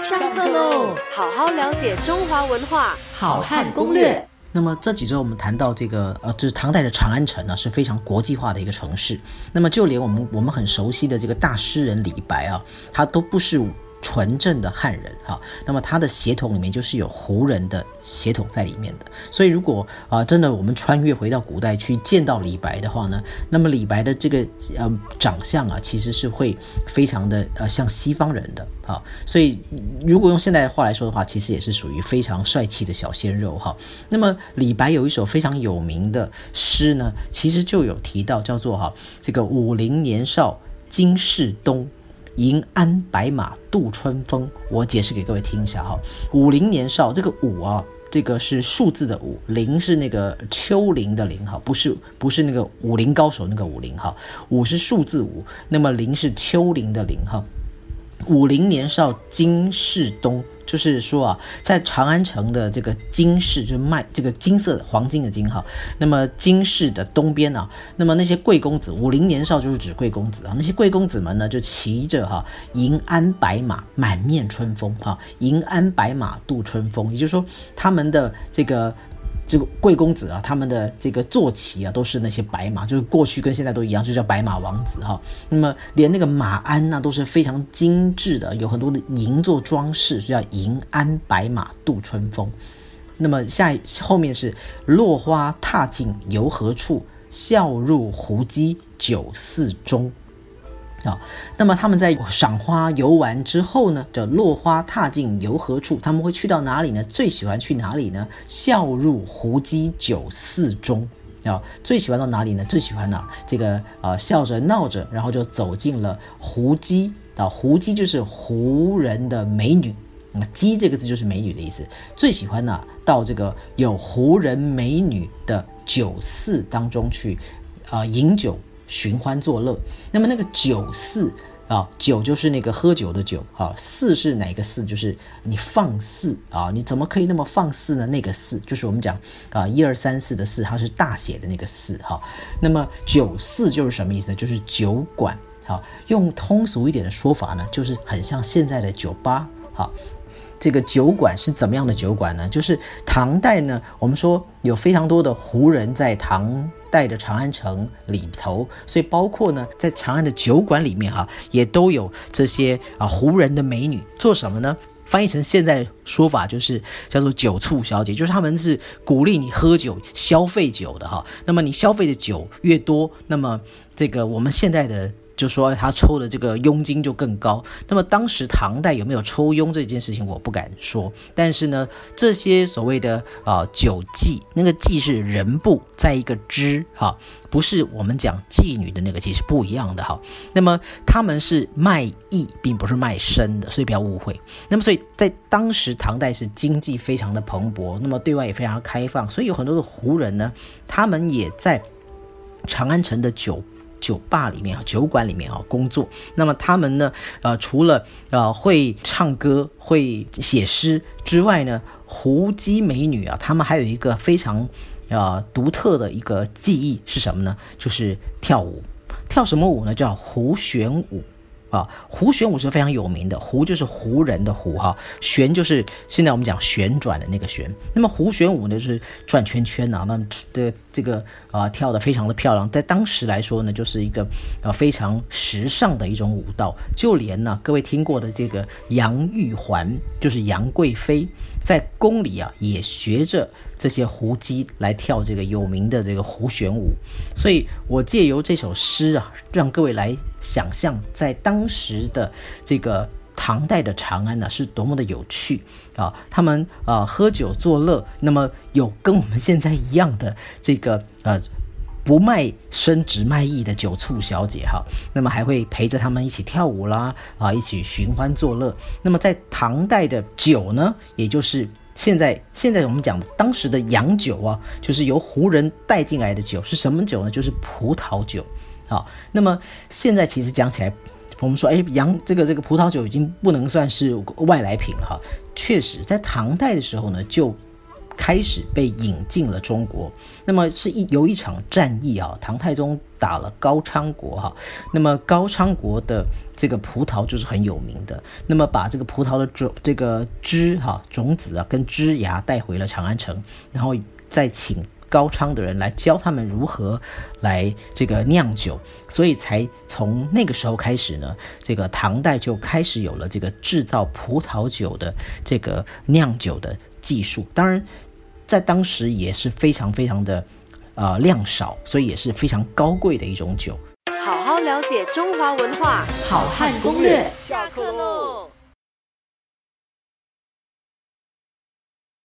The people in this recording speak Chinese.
上课喽！好好了解中华文化，好汉攻略。那么这几周我们谈到这个，呃，就是唐代的长安城呢是非常国际化的一个城市。那么就连我们我们很熟悉的这个大诗人李白啊，他都不是。纯正的汉人哈，那么他的血统里面就是有胡人的血统在里面的，所以如果啊真的我们穿越回到古代去见到李白的话呢，那么李白的这个呃长相啊，其实是会非常的呃像西方人的啊，所以如果用现代的话来说的话，其实也是属于非常帅气的小鲜肉哈。那么李白有一首非常有名的诗呢，其实就有提到叫做哈这个武陵年少金世东。银鞍白马度春风，我解释给各位听一下哈。五陵年少，这个五啊，这个是数字的五零是那个丘陵的陵哈，不是不是那个武林高手那个武林哈，五是数字五，那么陵是丘陵的陵哈。武陵年少金世东。就是说啊，在长安城的这个金市，就卖这个金色的黄金的金哈。那么金市的东边啊，那么那些贵公子，武陵年少就是指贵公子啊。那些贵公子们呢，就骑着哈银鞍白马，满面春风哈。银鞍白马度春风，也就是说他们的这个。这个贵公子啊，他们的这个坐骑啊，都是那些白马，就是过去跟现在都一样，就叫白马王子哈。那么连那个马鞍呢，都是非常精致的，有很多的银做装饰，就叫银鞍白马度春风。那么下后面是落花踏尽游何处，笑入胡姬酒肆中。啊，那么他们在赏花游玩之后呢，叫落花踏尽游何处？他们会去到哪里呢？最喜欢去哪里呢？笑入胡姬酒肆中啊，最喜欢到哪里呢？最喜欢呢，这个啊笑着闹着，然后就走进了胡姬啊，胡姬就是胡人的美女，那姬这个字就是美女的意思。最喜欢呢，到这个有胡人美女的酒肆当中去啊饮酒。寻欢作乐，那么那个酒肆啊，酒就是那个喝酒的酒啊，肆是哪个肆？就是你放肆啊，你怎么可以那么放肆呢？那个肆就是我们讲啊，一二三四的四，它是大写的那个四哈。那么酒肆就是什么意思呢？就是酒馆。好，用通俗一点的说法呢，就是很像现在的酒吧。好，这个酒馆是怎么样的酒馆呢？就是唐代呢，我们说有非常多的胡人在唐。代的长安城里头，所以包括呢，在长安的酒馆里面哈，也都有这些啊胡人的美女做什么呢？翻译成现在说法就是叫做酒醋小姐，就是他们是鼓励你喝酒、消费酒的哈。那么你消费的酒越多，那么这个我们现在的。就说他抽的这个佣金就更高。那么当时唐代有没有抽佣这件事情，我不敢说。但是呢，这些所谓的啊酒妓，那个妓是人部在一个之哈，不是我们讲妓女的那个妓是不一样的哈。那么他们是卖艺，并不是卖身的，所以不要误会。那么所以在当时唐代是经济非常的蓬勃，那么对外也非常开放，所以有很多的胡人呢，他们也在长安城的酒。酒吧里面啊，酒馆里面啊工作。那么他们呢，呃，除了呃会唱歌、会写诗之外呢，胡姬美女啊，他们还有一个非常呃独特的一个技艺是什么呢？就是跳舞。跳什么舞呢？叫胡旋舞。啊，胡旋舞是非常有名的，胡就是胡人的胡哈，旋就是现在我们讲旋转的那个旋。那么胡旋舞呢，就是转圈圈呐，那这这个啊跳的非常的漂亮，在当时来说呢，就是一个呃非常时尚的一种舞蹈。就连呢，各位听过的这个杨玉环，就是杨贵妃，在宫里啊也学着这些胡姬来跳这个有名的这个胡旋舞。所以我借由这首诗啊，让各位来。想象在当时的这个唐代的长安呢，是多么的有趣啊！他们啊喝酒作乐，那么有跟我们现在一样的这个呃不卖身只卖艺的酒醋小姐哈，那么还会陪着他们一起跳舞啦啊，一起寻欢作乐。那么在唐代的酒呢，也就是现在现在我们讲的当时的洋酒啊，就是由胡人带进来的酒是什么酒呢？就是葡萄酒。好，那么现在其实讲起来，我们说，哎，洋这个这个葡萄酒已经不能算是外来品了哈。确实，在唐代的时候呢，就开始被引进了中国。那么是一有一场战役啊，唐太宗打了高昌国哈。那么高昌国的这个葡萄就是很有名的。那么把这个葡萄的种这个枝哈种子啊跟枝芽带回了长安城，然后再请。高昌的人来教他们如何来这个酿酒，所以才从那个时候开始呢，这个唐代就开始有了这个制造葡萄酒的这个酿酒的技术。当然，在当时也是非常非常的呃量少，所以也是非常高贵的一种酒。好好了解中华文化，好汉攻略。下课喽。